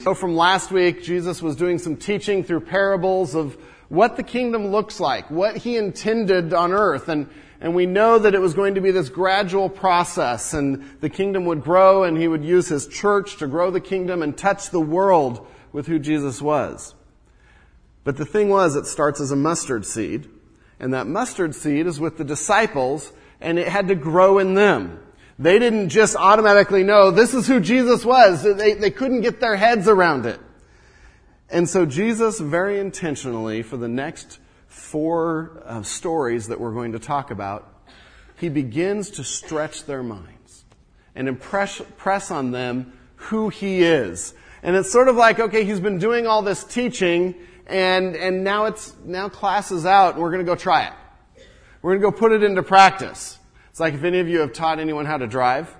So from last week, Jesus was doing some teaching through parables of what the kingdom looks like, what he intended on earth, and, and we know that it was going to be this gradual process, and the kingdom would grow, and he would use his church to grow the kingdom and touch the world with who Jesus was. But the thing was, it starts as a mustard seed, and that mustard seed is with the disciples, and it had to grow in them. They didn't just automatically know this is who Jesus was. They, they couldn't get their heads around it. And so Jesus very intentionally, for the next four uh, stories that we're going to talk about, he begins to stretch their minds and impress, press on them who he is. And it's sort of like, okay, he's been doing all this teaching and, and now it's, now class is out and we're going to go try it. We're going to go put it into practice. It's like if any of you have taught anyone how to drive,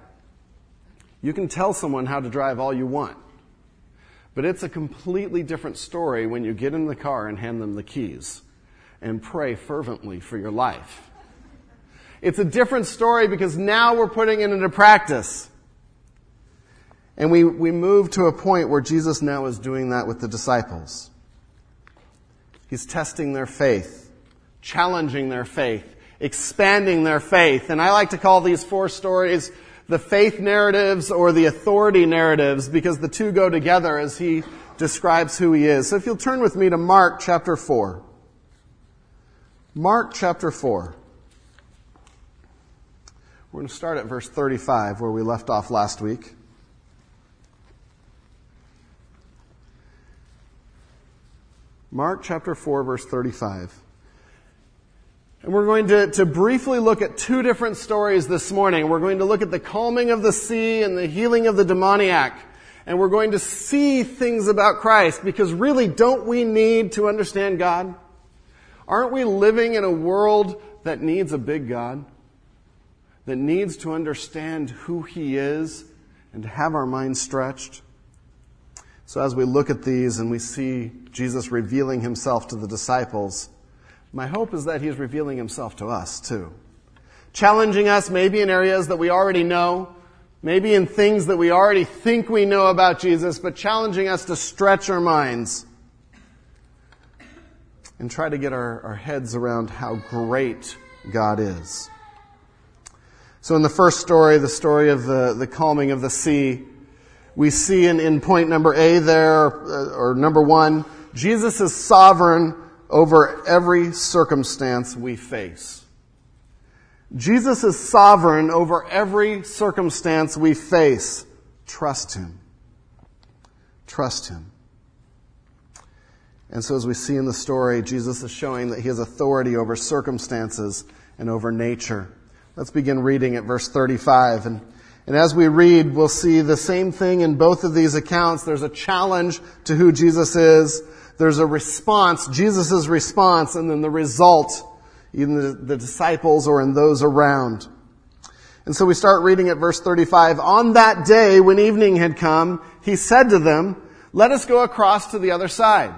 you can tell someone how to drive all you want. But it's a completely different story when you get in the car and hand them the keys and pray fervently for your life. It's a different story because now we're putting it into practice. And we, we move to a point where Jesus now is doing that with the disciples. He's testing their faith, challenging their faith, expanding their faith. And I like to call these four stories the faith narratives or the authority narratives because the two go together as he describes who he is. So if you'll turn with me to Mark chapter 4. Mark chapter 4. We're going to start at verse 35 where we left off last week. Mark chapter 4 verse 35. And we're going to, to briefly look at two different stories this morning. We're going to look at the calming of the sea and the healing of the demoniac. And we're going to see things about Christ because really don't we need to understand God? Aren't we living in a world that needs a big God? That needs to understand who He is and to have our minds stretched? So as we look at these and we see Jesus revealing Himself to the disciples, my hope is that he's revealing himself to us too. Challenging us maybe in areas that we already know, maybe in things that we already think we know about Jesus, but challenging us to stretch our minds and try to get our, our heads around how great God is. So in the first story, the story of the, the calming of the sea, we see in, in point number A there, or, or number one, Jesus is sovereign over every circumstance we face. Jesus is sovereign over every circumstance we face. Trust Him. Trust Him. And so as we see in the story, Jesus is showing that He has authority over circumstances and over nature. Let's begin reading at verse 35. And, and as we read, we'll see the same thing in both of these accounts. There's a challenge to who Jesus is there's a response, Jesus' response, and then the result in the, the disciples or in those around. And so we start reading at verse 35. On that day, when evening had come, he said to them, let us go across to the other side.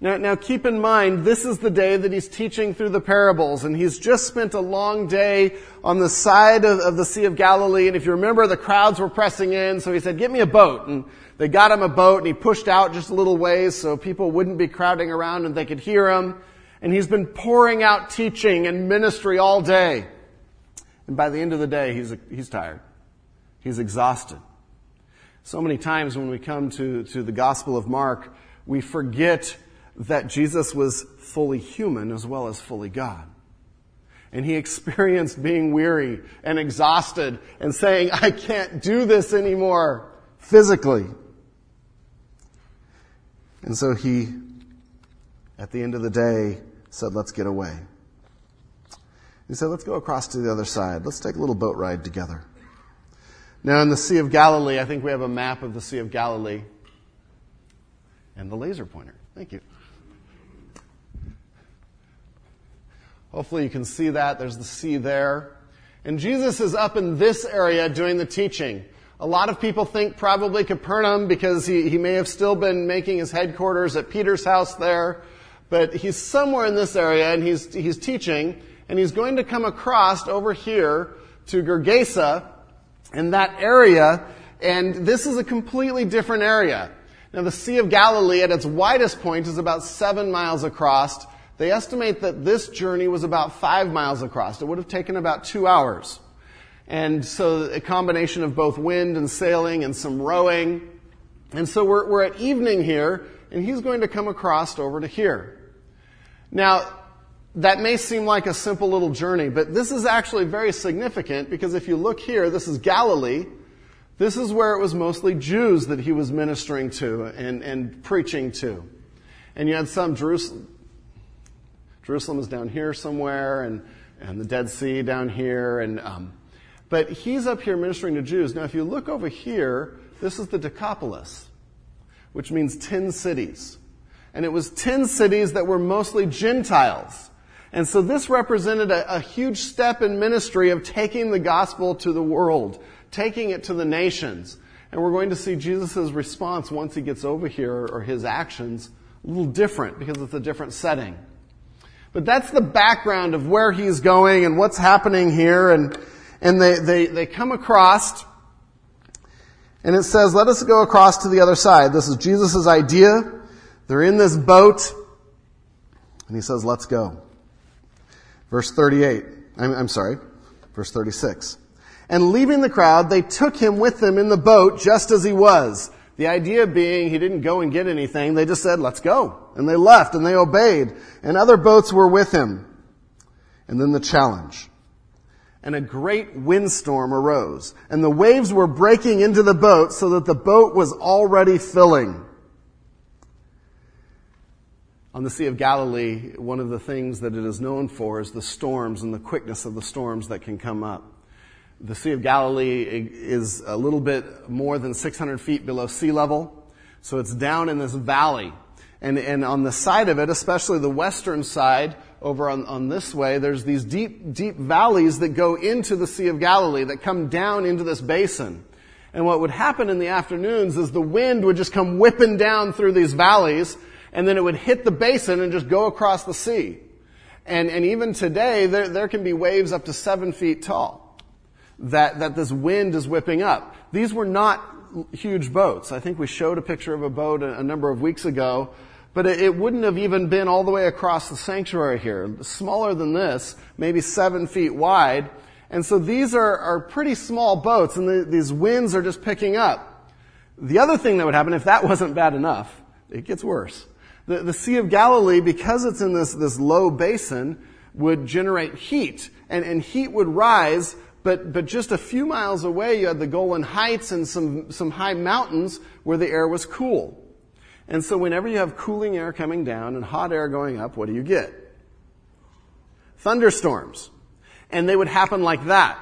Now, now keep in mind, this is the day that he's teaching through the parables, and he's just spent a long day on the side of, of the Sea of Galilee, and if you remember, the crowds were pressing in, so he said, get me a boat. And they got him a boat and he pushed out just a little ways so people wouldn't be crowding around and they could hear him. And he's been pouring out teaching and ministry all day. And by the end of the day, he's, he's tired. He's exhausted. So many times when we come to, to the Gospel of Mark, we forget that Jesus was fully human as well as fully God. And he experienced being weary and exhausted and saying, I can't do this anymore physically. And so he, at the end of the day, said, let's get away. He said, let's go across to the other side. Let's take a little boat ride together. Now, in the Sea of Galilee, I think we have a map of the Sea of Galilee and the laser pointer. Thank you. Hopefully, you can see that. There's the sea there. And Jesus is up in this area doing the teaching. A lot of people think probably Capernaum because he, he may have still been making his headquarters at Peter's house there. But he's somewhere in this area and he's, he's teaching and he's going to come across over here to Gergesa in that area. And this is a completely different area. Now, the Sea of Galilee at its widest point is about seven miles across. They estimate that this journey was about five miles across. It would have taken about two hours. And so a combination of both wind and sailing and some rowing. And so we're, we're at evening here, and he's going to come across over to here. Now, that may seem like a simple little journey, but this is actually very significant because if you look here, this is Galilee. This is where it was mostly Jews that he was ministering to and, and preaching to. And you had some Jerusalem. Jerusalem is down here somewhere, and, and the Dead Sea down here, and um, but he's up here ministering to Jews. Now, if you look over here, this is the Decapolis, which means ten cities, and it was ten cities that were mostly Gentiles. And so this represented a, a huge step in ministry of taking the gospel to the world taking it to the nations. And we're going to see Jesus' response once he gets over here, or his actions, a little different because it's a different setting. But that's the background of where he's going and what's happening here. And, and they, they, they come across, and it says, let us go across to the other side. This is Jesus' idea. They're in this boat, and he says, let's go. Verse 38. I'm, I'm sorry. Verse 36. And leaving the crowd, they took him with them in the boat just as he was. The idea being he didn't go and get anything. They just said, let's go. And they left and they obeyed. And other boats were with him. And then the challenge. And a great windstorm arose. And the waves were breaking into the boat so that the boat was already filling. On the Sea of Galilee, one of the things that it is known for is the storms and the quickness of the storms that can come up. The Sea of Galilee is a little bit more than 600 feet below sea level. So it's down in this valley. And, and on the side of it, especially the western side, over on, on this way, there's these deep, deep valleys that go into the Sea of Galilee, that come down into this basin. And what would happen in the afternoons is the wind would just come whipping down through these valleys, and then it would hit the basin and just go across the sea. And, and even today, there, there can be waves up to seven feet tall that, that this wind is whipping up. These were not huge boats. I think we showed a picture of a boat a, a number of weeks ago, but it, wouldn't have even been all the way across the sanctuary here. Smaller than this, maybe seven feet wide. And so these are, are pretty small boats, and the, these winds are just picking up. The other thing that would happen, if that wasn't bad enough, it gets worse. The, the Sea of Galilee, because it's in this, this low basin, would generate heat, and, and heat would rise but, but just a few miles away, you had the Golan Heights and some, some high mountains where the air was cool. And so whenever you have cooling air coming down and hot air going up, what do you get? Thunderstorms. And they would happen like that.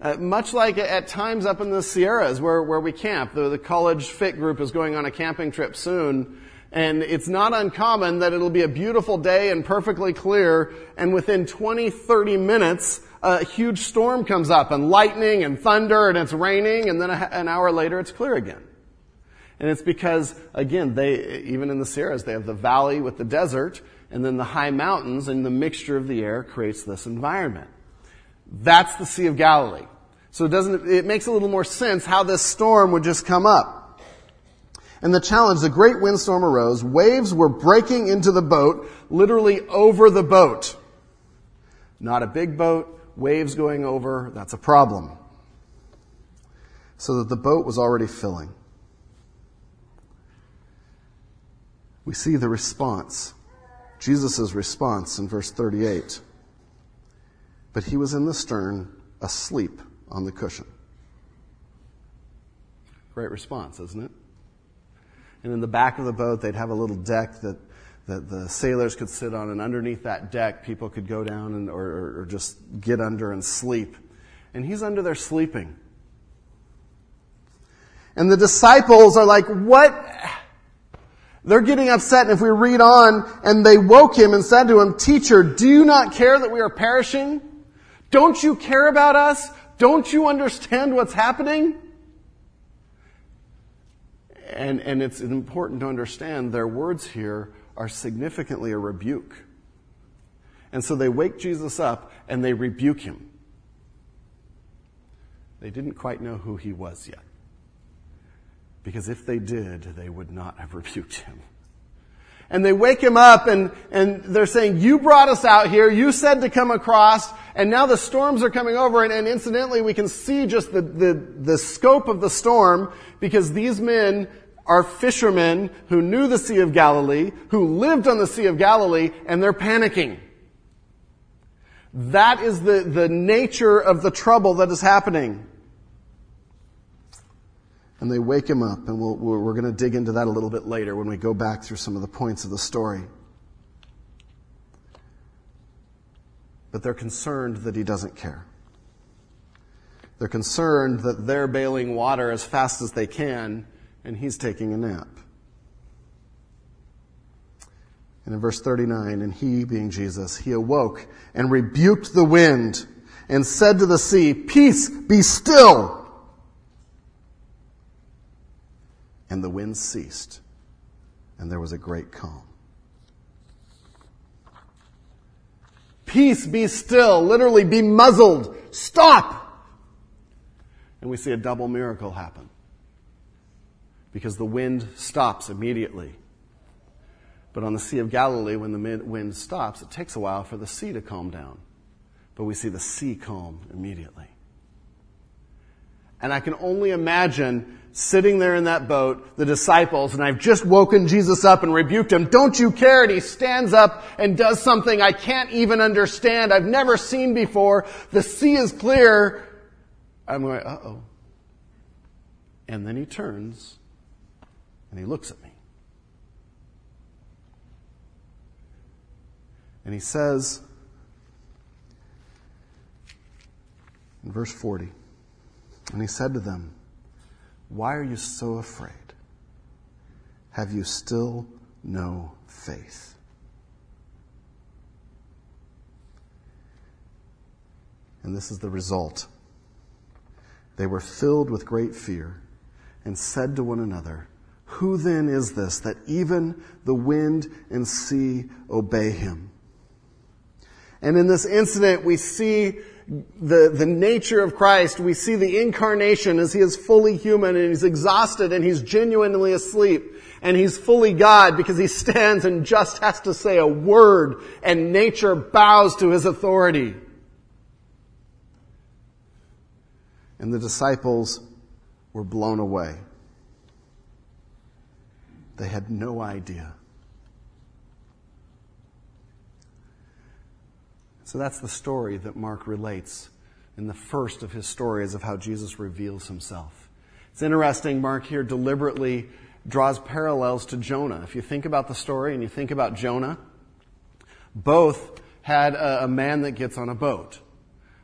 Uh, much like at times up in the Sierras where, where we camp. The, the college fit group is going on a camping trip soon. And it's not uncommon that it'll be a beautiful day and perfectly clear, and within 20, 30 minutes, a huge storm comes up and lightning and thunder and it's raining and then a, an hour later it's clear again. And it's because, again, they, even in the Sierras, they have the valley with the desert and then the high mountains and the mixture of the air creates this environment. That's the Sea of Galilee. So it doesn't, it makes a little more sense how this storm would just come up. And the challenge, the great windstorm arose, waves were breaking into the boat, literally over the boat. Not a big boat, waves going over, that's a problem. So that the boat was already filling. We see the response, Jesus' response in verse 38. But he was in the stern, asleep on the cushion. Great response, isn't it? And in the back of the boat, they'd have a little deck that that the sailors could sit on, and underneath that deck, people could go down and, or, or just get under and sleep. And he's under there sleeping. And the disciples are like, what? They're getting upset. And if we read on, and they woke him and said to him, Teacher, do you not care that we are perishing? Don't you care about us? Don't you understand what's happening? And, and it's important to understand their words here are significantly a rebuke. And so they wake Jesus up and they rebuke him. They didn't quite know who he was yet. Because if they did, they would not have rebuked him. And they wake him up and, and they're saying, you brought us out here, you said to come across, and now the storms are coming over, and, and incidentally we can see just the, the, the scope of the storm, because these men are fishermen who knew the Sea of Galilee, who lived on the Sea of Galilee, and they're panicking. That is the, the nature of the trouble that is happening. And they wake him up, and we we are going to dig into that a little bit later when we go back through some of the points of the story. But they're concerned that he doesn't care. They're concerned that they're bailing water as fast as they can, and he's taking a nap. And in verse 39, and he, being Jesus, he awoke and rebuked the wind and said to the sea, Peace, be still. And the wind ceased, and there was a great calm. Peace, be still. Literally, be muzzled. Stop. And we see a double miracle happen. Because the wind stops immediately. But on the Sea of Galilee, when the wind stops, it takes a while for the sea to calm down. But we see the sea calm immediately. And I can only imagine sitting there in that boat, the disciples, and I've just woken Jesus up and rebuked him. Don't you care? And he stands up and does something I can't even understand. I've never seen before. The sea is clear. I'm going, uh oh. And then he turns and he looks at me. And he says in verse 40, and he said to them, Why are you so afraid? Have you still no faith? And this is the result. They were filled with great fear and said to one another, Who then is this that even the wind and sea obey him? And in this incident, we see the, the nature of Christ. We see the incarnation as he is fully human and he's exhausted and he's genuinely asleep. And he's fully God because he stands and just has to say a word and nature bows to his authority. And the disciples were blown away. They had no idea So that's the story that Mark relates in the first of his stories of how Jesus reveals himself. It's interesting, Mark here deliberately draws parallels to Jonah. If you think about the story and you think about Jonah, both had a, a man that gets on a boat.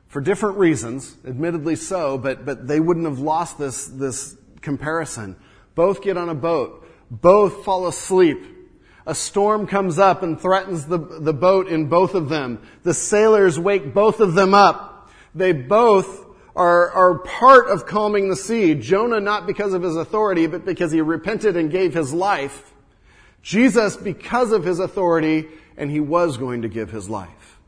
For different reasons, admittedly so, but, but they wouldn't have lost this, this comparison. Both get on a boat. Both fall asleep a storm comes up and threatens the, the boat in both of them. The sailors wake both of them up. They both are, are part of calming the sea. Jonah not because of his authority, but because he repented and gave his life. Jesus because of his authority, and he was going to give his life.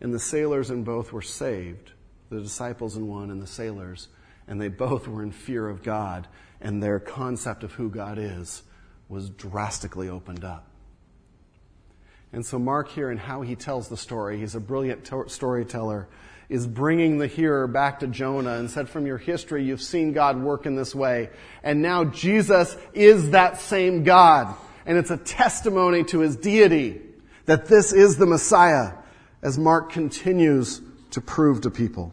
And the sailors in both were saved. The disciples in one and the sailors. And they both were in fear of God and their concept of who God is was drastically opened up. And so, Mark, here in how he tells the story, he's a brilliant to- storyteller, is bringing the hearer back to Jonah and said, From your history, you've seen God work in this way. And now Jesus is that same God. And it's a testimony to his deity that this is the Messiah, as Mark continues to prove to people.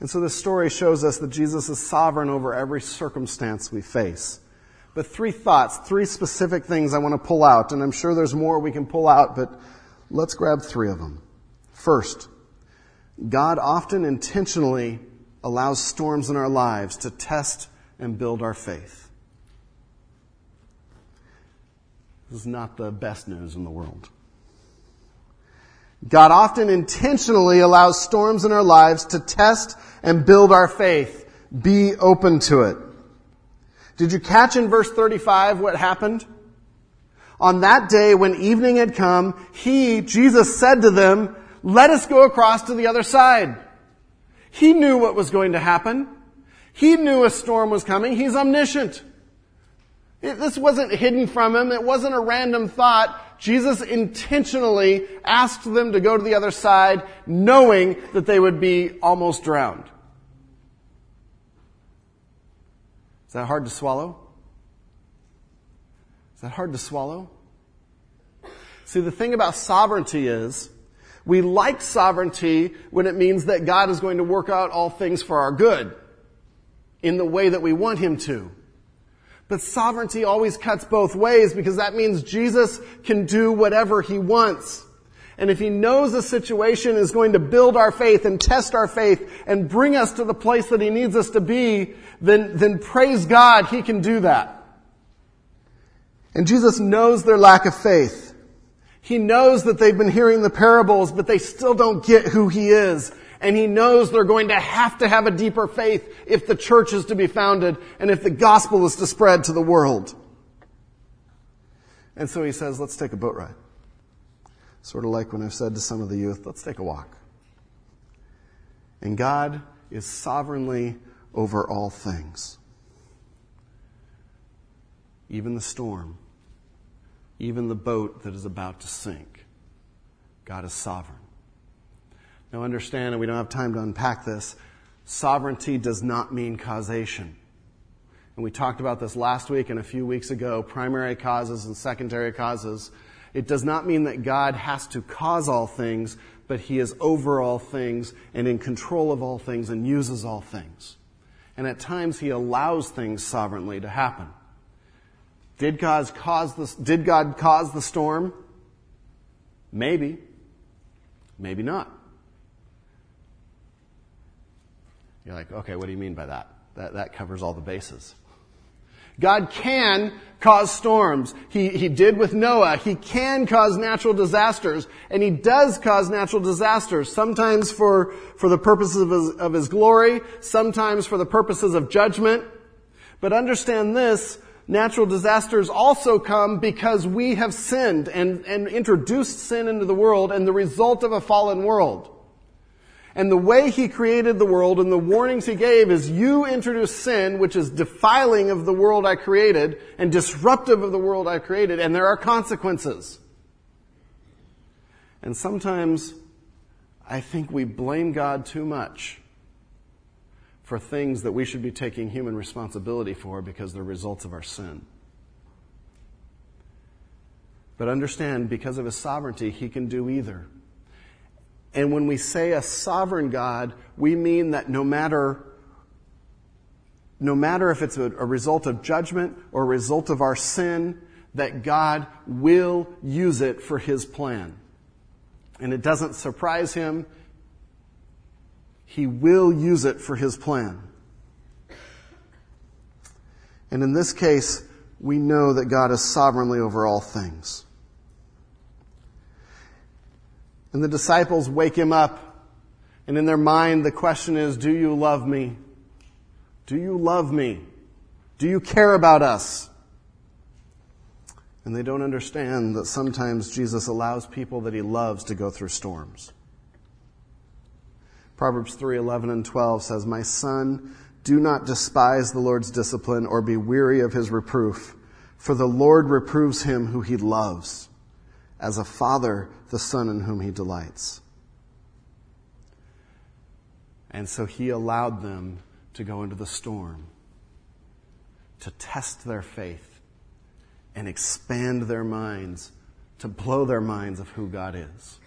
And so this story shows us that Jesus is sovereign over every circumstance we face. But three thoughts, three specific things I want to pull out, and I'm sure there's more we can pull out, but let's grab three of them. First, God often intentionally allows storms in our lives to test and build our faith. This is not the best news in the world. God often intentionally allows storms in our lives to test and build our faith. Be open to it. Did you catch in verse 35 what happened? On that day when evening had come, he, Jesus said to them, let us go across to the other side. He knew what was going to happen. He knew a storm was coming. He's omniscient. It, this wasn't hidden from him. It wasn't a random thought. Jesus intentionally asked them to go to the other side, knowing that they would be almost drowned. Is that hard to swallow? Is that hard to swallow? See, the thing about sovereignty is, we like sovereignty when it means that God is going to work out all things for our good in the way that we want Him to. But sovereignty always cuts both ways because that means Jesus can do whatever He wants. And if He knows a situation is going to build our faith and test our faith and bring us to the place that He needs us to be, then, then praise God, He can do that. And Jesus knows their lack of faith. He knows that they've been hearing the parables, but they still don't get who he is. And he knows they're going to have to have a deeper faith if the church is to be founded and if the gospel is to spread to the world. And so he says, let's take a boat ride. Sort of like when I've said to some of the youth, let's take a walk. And God is sovereignly over all things. Even the storm even the boat that is about to sink. God is sovereign. Now understand, and we don't have time to unpack this, sovereignty does not mean causation. And we talked about this last week and a few weeks ago, primary causes and secondary causes. It does not mean that God has to cause all things, but He is over all things and in control of all things and uses all things. And at times He allows things sovereignly to happen. Did God cause the, did God cause the storm? Maybe. Maybe not. You're like, okay, what do you mean by that? That, that covers all the bases. God can cause storms. He, he did with Noah. He can cause natural disasters. And he does cause natural disasters. Sometimes for, for the purposes of his, of his glory. Sometimes for the purposes of judgment. But understand this, natural disasters also come because we have sinned and, and introduced sin into the world and the result of a fallen world. And the way he created the world and the warnings he gave is you introduce sin, which is defiling of the world I created and disruptive of the world I created, and there are consequences. And sometimes I think we blame God too much for things that we should be taking human responsibility for because they're results of our sin. But understand, because of his sovereignty, he can do either. And when we say a sovereign God, we mean that no matter no matter if it's a, a, result of judgment or a result of our sin, that God will use it for His plan. And it doesn't surprise Him. He will use it for His plan. And in this case, we know that God is sovereignly over all things. And the disciples wake him up, and in their mind, the question is, Do you love me? Do you love me? Do you care about us? And they don't understand that sometimes Jesus allows people that he loves to go through storms. Proverbs 3 11 and 12 says, My son, do not despise the Lord's discipline or be weary of his reproof, for the Lord reproves him who he loves, as a father the son in whom he delights. And so he allowed them to go into the storm, to test their faith, and expand their minds, to blow their minds of who God is.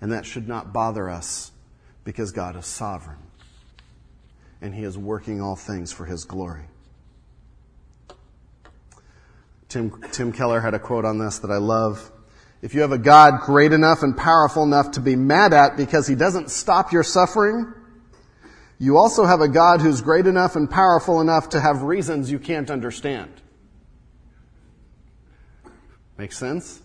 And that should not bother us because God is sovereign and He is working all things for His glory. Tim, Tim Keller had a quote on this that I love. If you have a God great enough and powerful enough to be mad at because He doesn't stop your suffering, you also have a God who's great enough and powerful enough to have reasons you can't understand. Make sense?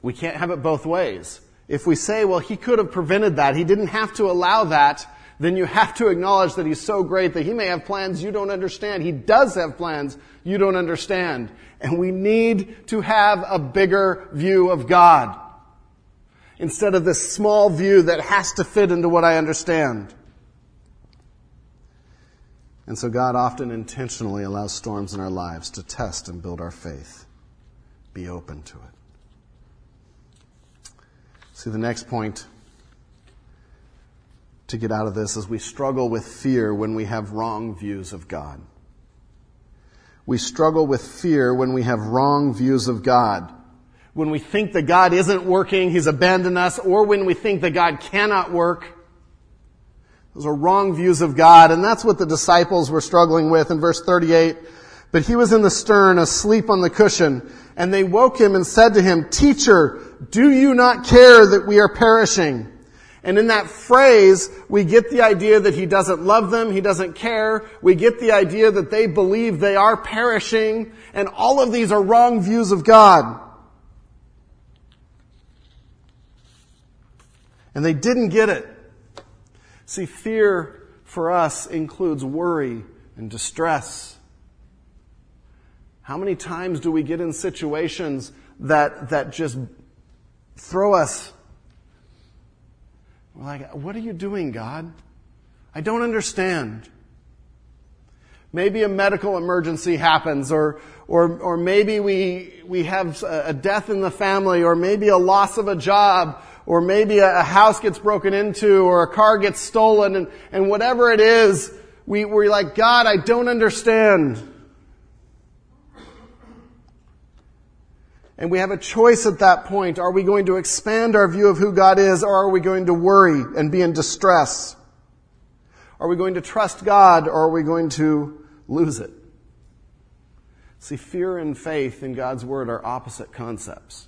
We can't have it both ways. If we say, well, he could have prevented that, he didn't have to allow that, then you have to acknowledge that he's so great that he may have plans you don't understand. He does have plans you don't understand. And we need to have a bigger view of God. instead of this small view that has to fit into what I understand. And so God often intentionally allows storms in our lives to test and build our faith. Be open to it. See, the next point to get out of this is we struggle with fear when we have wrong views of God. We struggle with fear when we have wrong views of God. When we think that God isn't working, He's abandoned us, or when we think that God cannot work. Those are wrong views of God, and that's what the disciples were struggling with in verse 38. But he was in the stern, asleep on the cushion, and they woke him and said to him, Teacher, do you not care that we are perishing? And in that phrase, we get the idea that he doesn't love them, he doesn't care. We get the idea that they believe they are perishing, and all of these are wrong views of God. And they didn't get it. See, fear for us includes worry and distress. How many times do we get in situations that, that just throw us we're like, what are you doing, God? I don't understand. Maybe a medical emergency happens, or, or, or maybe we, we have a death in the family, or maybe a loss of a job, or maybe a, house gets broken into, or a car gets stolen, and, and whatever it is, we, we're like, God, I don't understand. And we have a choice at that point. Are we going to expand our view of who God is or are we going to worry and be in distress? Are we going to trust God or are we going to lose it? See, fear and faith in God's Word are opposite concepts.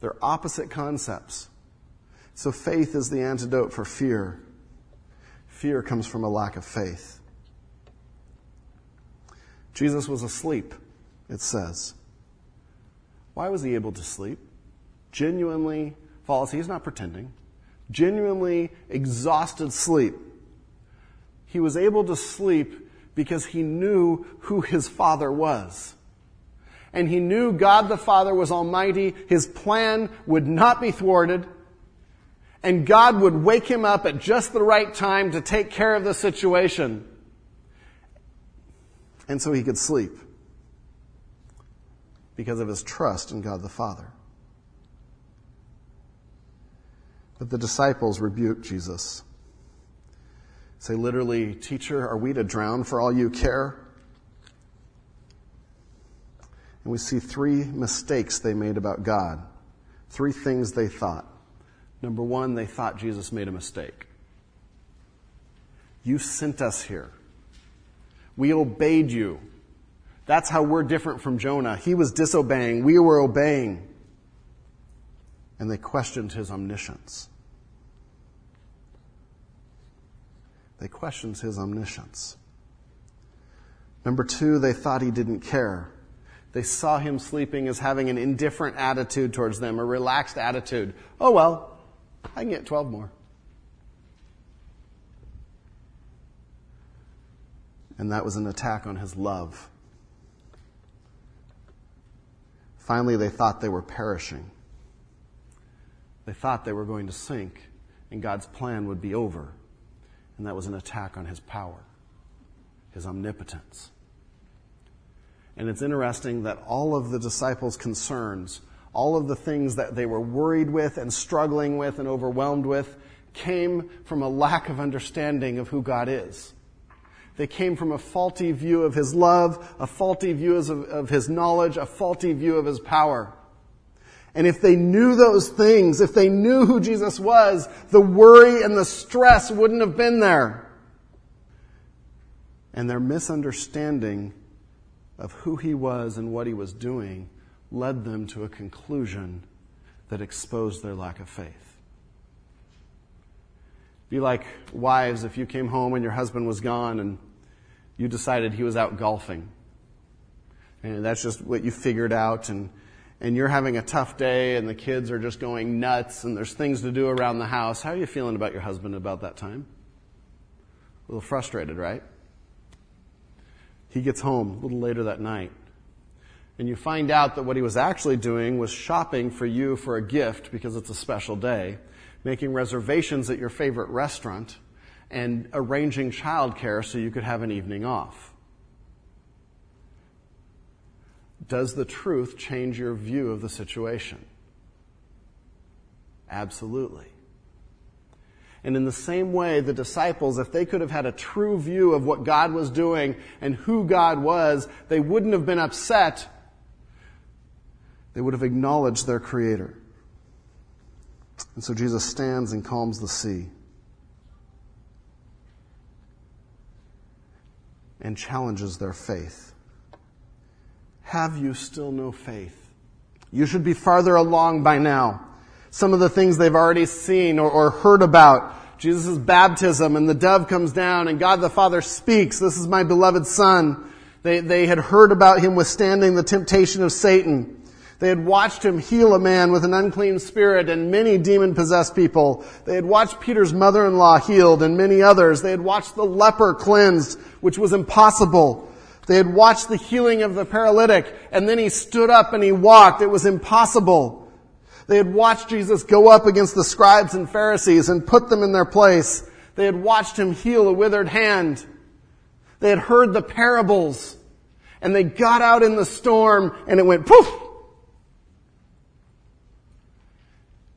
They're opposite concepts. So faith is the antidote for fear. Fear comes from a lack of faith. Jesus was asleep it says. Why was he able to sleep? Genuinely false. He's not pretending. Genuinely exhausted sleep. He was able to sleep because he knew who his father was. And he knew God the Father was almighty. His plan would not be thwarted. And God would wake him up at just the right time to take care of the situation. And so he could sleep because of his trust in God the Father. But the disciples rebuke Jesus. Say literally, Teacher, are we to drown for all you care? And we see three mistakes they made about God. Three things they thought. Number one, they thought Jesus made a mistake. You sent us here. We obeyed you. That's how we're different from Jonah. He was disobeying. We were obeying. And they questioned his omniscience. They questioned his omniscience. Number two, they thought he didn't care. They saw him sleeping as having an indifferent attitude towards them, a relaxed attitude. Oh well, I can get 12 more. And that was an attack on his love Finally, they thought they were perishing. They thought they were going to sink and God's plan would be over. And that was an attack on his power, his omnipotence. And it's interesting that all of the disciples' concerns, all of the things that they were worried with and struggling with and overwhelmed with, came from a lack of understanding of who God is. They came from a faulty view of his love, a faulty view of, of his knowledge, a faulty view of his power. And if they knew those things, if they knew who Jesus was, the worry and the stress wouldn't have been there. And their misunderstanding of who he was and what he was doing led them to a conclusion that exposed their lack of faith. Be like wives if you came home and your husband was gone and you decided he was out golfing. And that's just what you figured out and and you're having a tough day and the kids are just going nuts and there's things to do around the house. How are you feeling about your husband about that time? A little frustrated, right? He gets home a little later that night and you find out that what he was actually doing was shopping for you for a gift because it's a special day, making reservations at your favorite restaurant, and arranging childcare so you could have an evening off. Does the truth change your view of the situation? Absolutely. And in the same way, the disciples, if they could have had a true view of what God was doing and who God was, they wouldn't have been upset. They would have acknowledged their Creator. And so Jesus stands and calms the sea and challenges their faith. Have you still no faith? You should be farther along by now some of the things they've already seen or, or heard about. Jesus' baptism and the dove comes down and God the Father speaks, this is my beloved son. They, they had heard about him withstanding the temptation of Satan. They had watched him heal a man with an unclean spirit and many demon possessed people. They had watched Peter's mother-in-law healed and many others. They had watched the leper cleansed, which was impossible. They had watched the healing of the paralytic and then he stood up and he walked. It was impossible. They had watched Jesus go up against the scribes and Pharisees and put them in their place. They had watched him heal a withered hand. They had heard the parables and they got out in the storm and it went poof.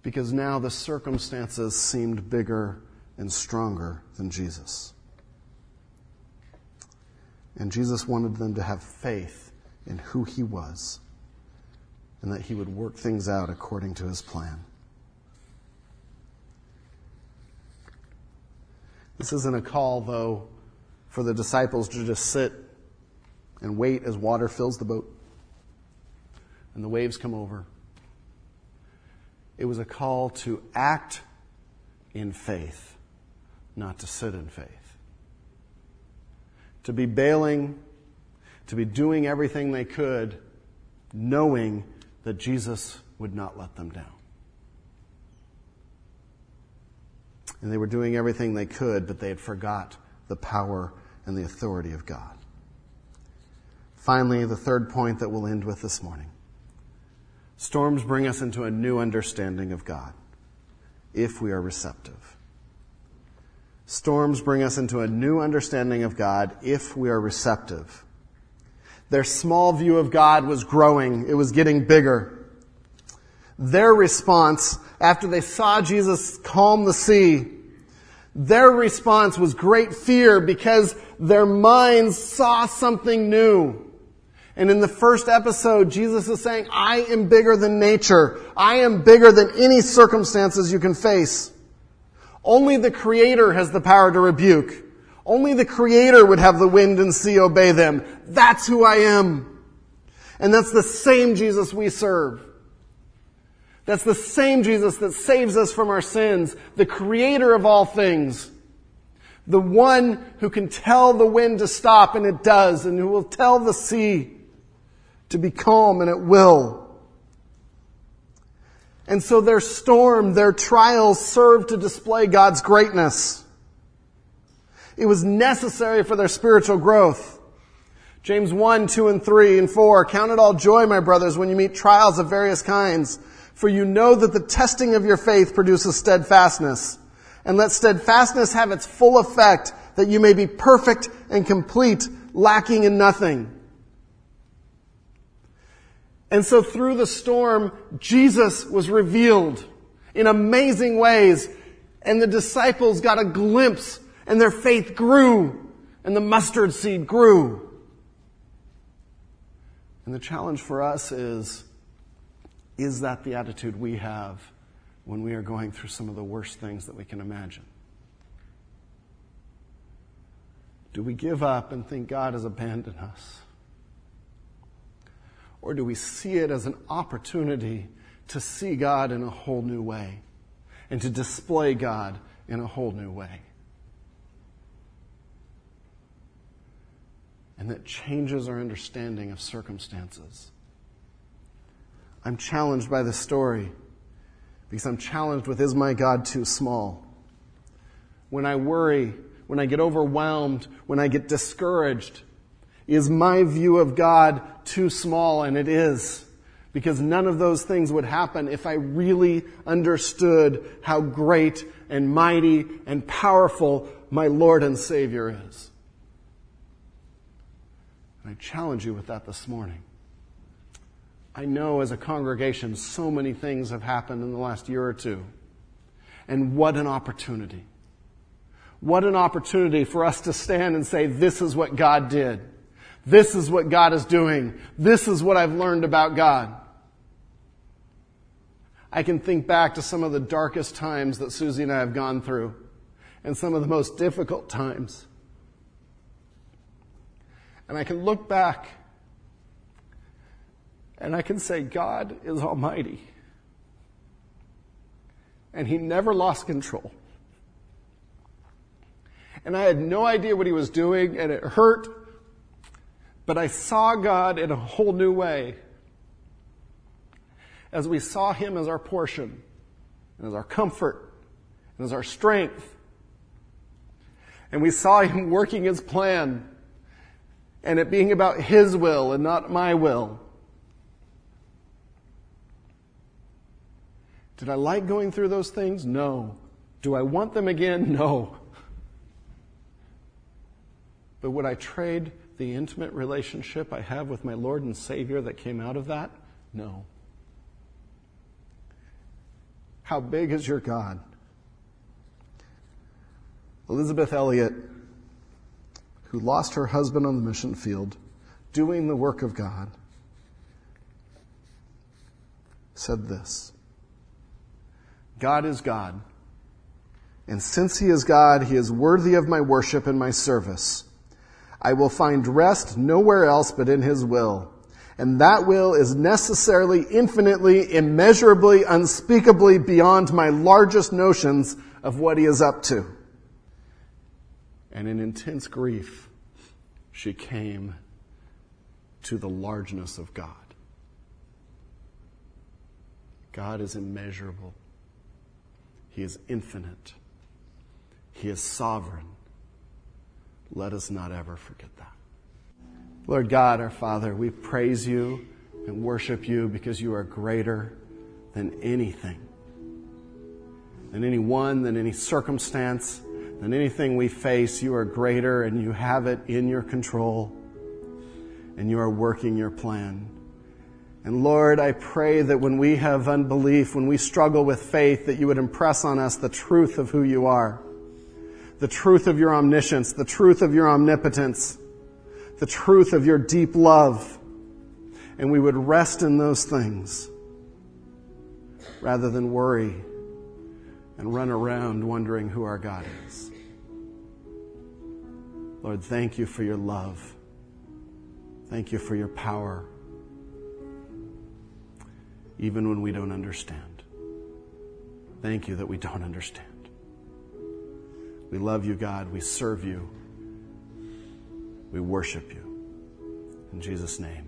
Because now the circumstances seemed bigger and stronger than Jesus. And Jesus wanted them to have faith in who he was and that he would work things out according to his plan. This isn't a call, though, for the disciples to just sit and wait as water fills the boat and the waves come over. It was a call to act in faith, not to sit in faith. To be bailing, to be doing everything they could, knowing that Jesus would not let them down. And they were doing everything they could, but they had forgot the power and the authority of God. Finally, the third point that we'll end with this morning. Storms bring us into a new understanding of God if we are receptive. Storms bring us into a new understanding of God if we are receptive. Their small view of God was growing. It was getting bigger. Their response, after they saw Jesus calm the sea, their response was great fear because their minds saw something new. And in the first episode, Jesus is saying, I am bigger than nature. I am bigger than any circumstances you can face. Only the Creator has the power to rebuke. Only the Creator would have the wind and sea obey them. That's who I am. And that's the same Jesus we serve. That's the same Jesus that saves us from our sins, the Creator of all things. The one who can tell the wind to stop and it does, and who will tell the sea to be calm and it will. And so their storm, their trials serve to display God's greatness. It was necessary for their spiritual growth. James 1, 2, and 3, and 4. Count it all joy, my brothers, when you meet trials of various kinds, for you know that the testing of your faith produces steadfastness. And let steadfastness have its full effect, that you may be perfect and complete, lacking in nothing. And so through the storm, Jesus was revealed in amazing ways, and the disciples got a glimpse and their faith grew, and the mustard seed grew. And the challenge for us is is that the attitude we have when we are going through some of the worst things that we can imagine? Do we give up and think God has abandoned us? Or do we see it as an opportunity to see God in a whole new way and to display God in a whole new way? and that changes our understanding of circumstances. I'm challenged by this story because I'm challenged with is my God too small? When I worry, when I get overwhelmed, when I get discouraged, Is my view of God too small? And it is. Because none of those things would happen if I really understood how great and mighty and powerful my Lord and Savior is. And I challenge you with that this morning. I know as a congregation so many things have happened in the last year or two. And what an opportunity. What an opportunity for us to stand and say, this is what God did. This is what God is doing. This is what I've learned about God. I can think back to some of the darkest times that Susie and I have gone through and some of the most difficult times. And I can look back and I can say, God is almighty. And he never lost control. And I had no idea what he was doing and it hurt, but I saw God in a whole new way. As we saw him as our portion, and as our comfort, and as our strength. And we saw him working his plan and it being about His will and not my will. Did I like going through those things? No. Do I want them again? No. But would I trade the intimate relationship I have with my Lord and Savior that came out of that? No. How big is your God? Elisabeth Elliot who lost her husband on the mission field, doing the work of God, said this God is God. And since he is God, he is worthy of my worship and my service. I will find rest nowhere else but in his will. And that will is necessarily, infinitely, immeasurably, unspeakably beyond my largest notions of what he is up to and in intense grief, she came to the largeness of God. God is immeasurable. He is infinite. He is sovereign. Let us not ever forget that. Lord God, our Father, we praise you and worship you because you are greater than anything, than anyone, than any circumstance than anything we face, you are greater and you have it in your control and you are working your plan. And Lord, I pray that when we have unbelief, when we struggle with faith, that you would impress on us the truth of who you are, the truth of your omniscience, the truth of your omnipotence, the truth of your deep love. And we would rest in those things rather than worry and run around wondering who our God is. Lord, thank you for your love. Thank you for your power, even when we don't understand. Thank you that we don't understand. We love you, God. We serve you. We worship you. In Jesus' name.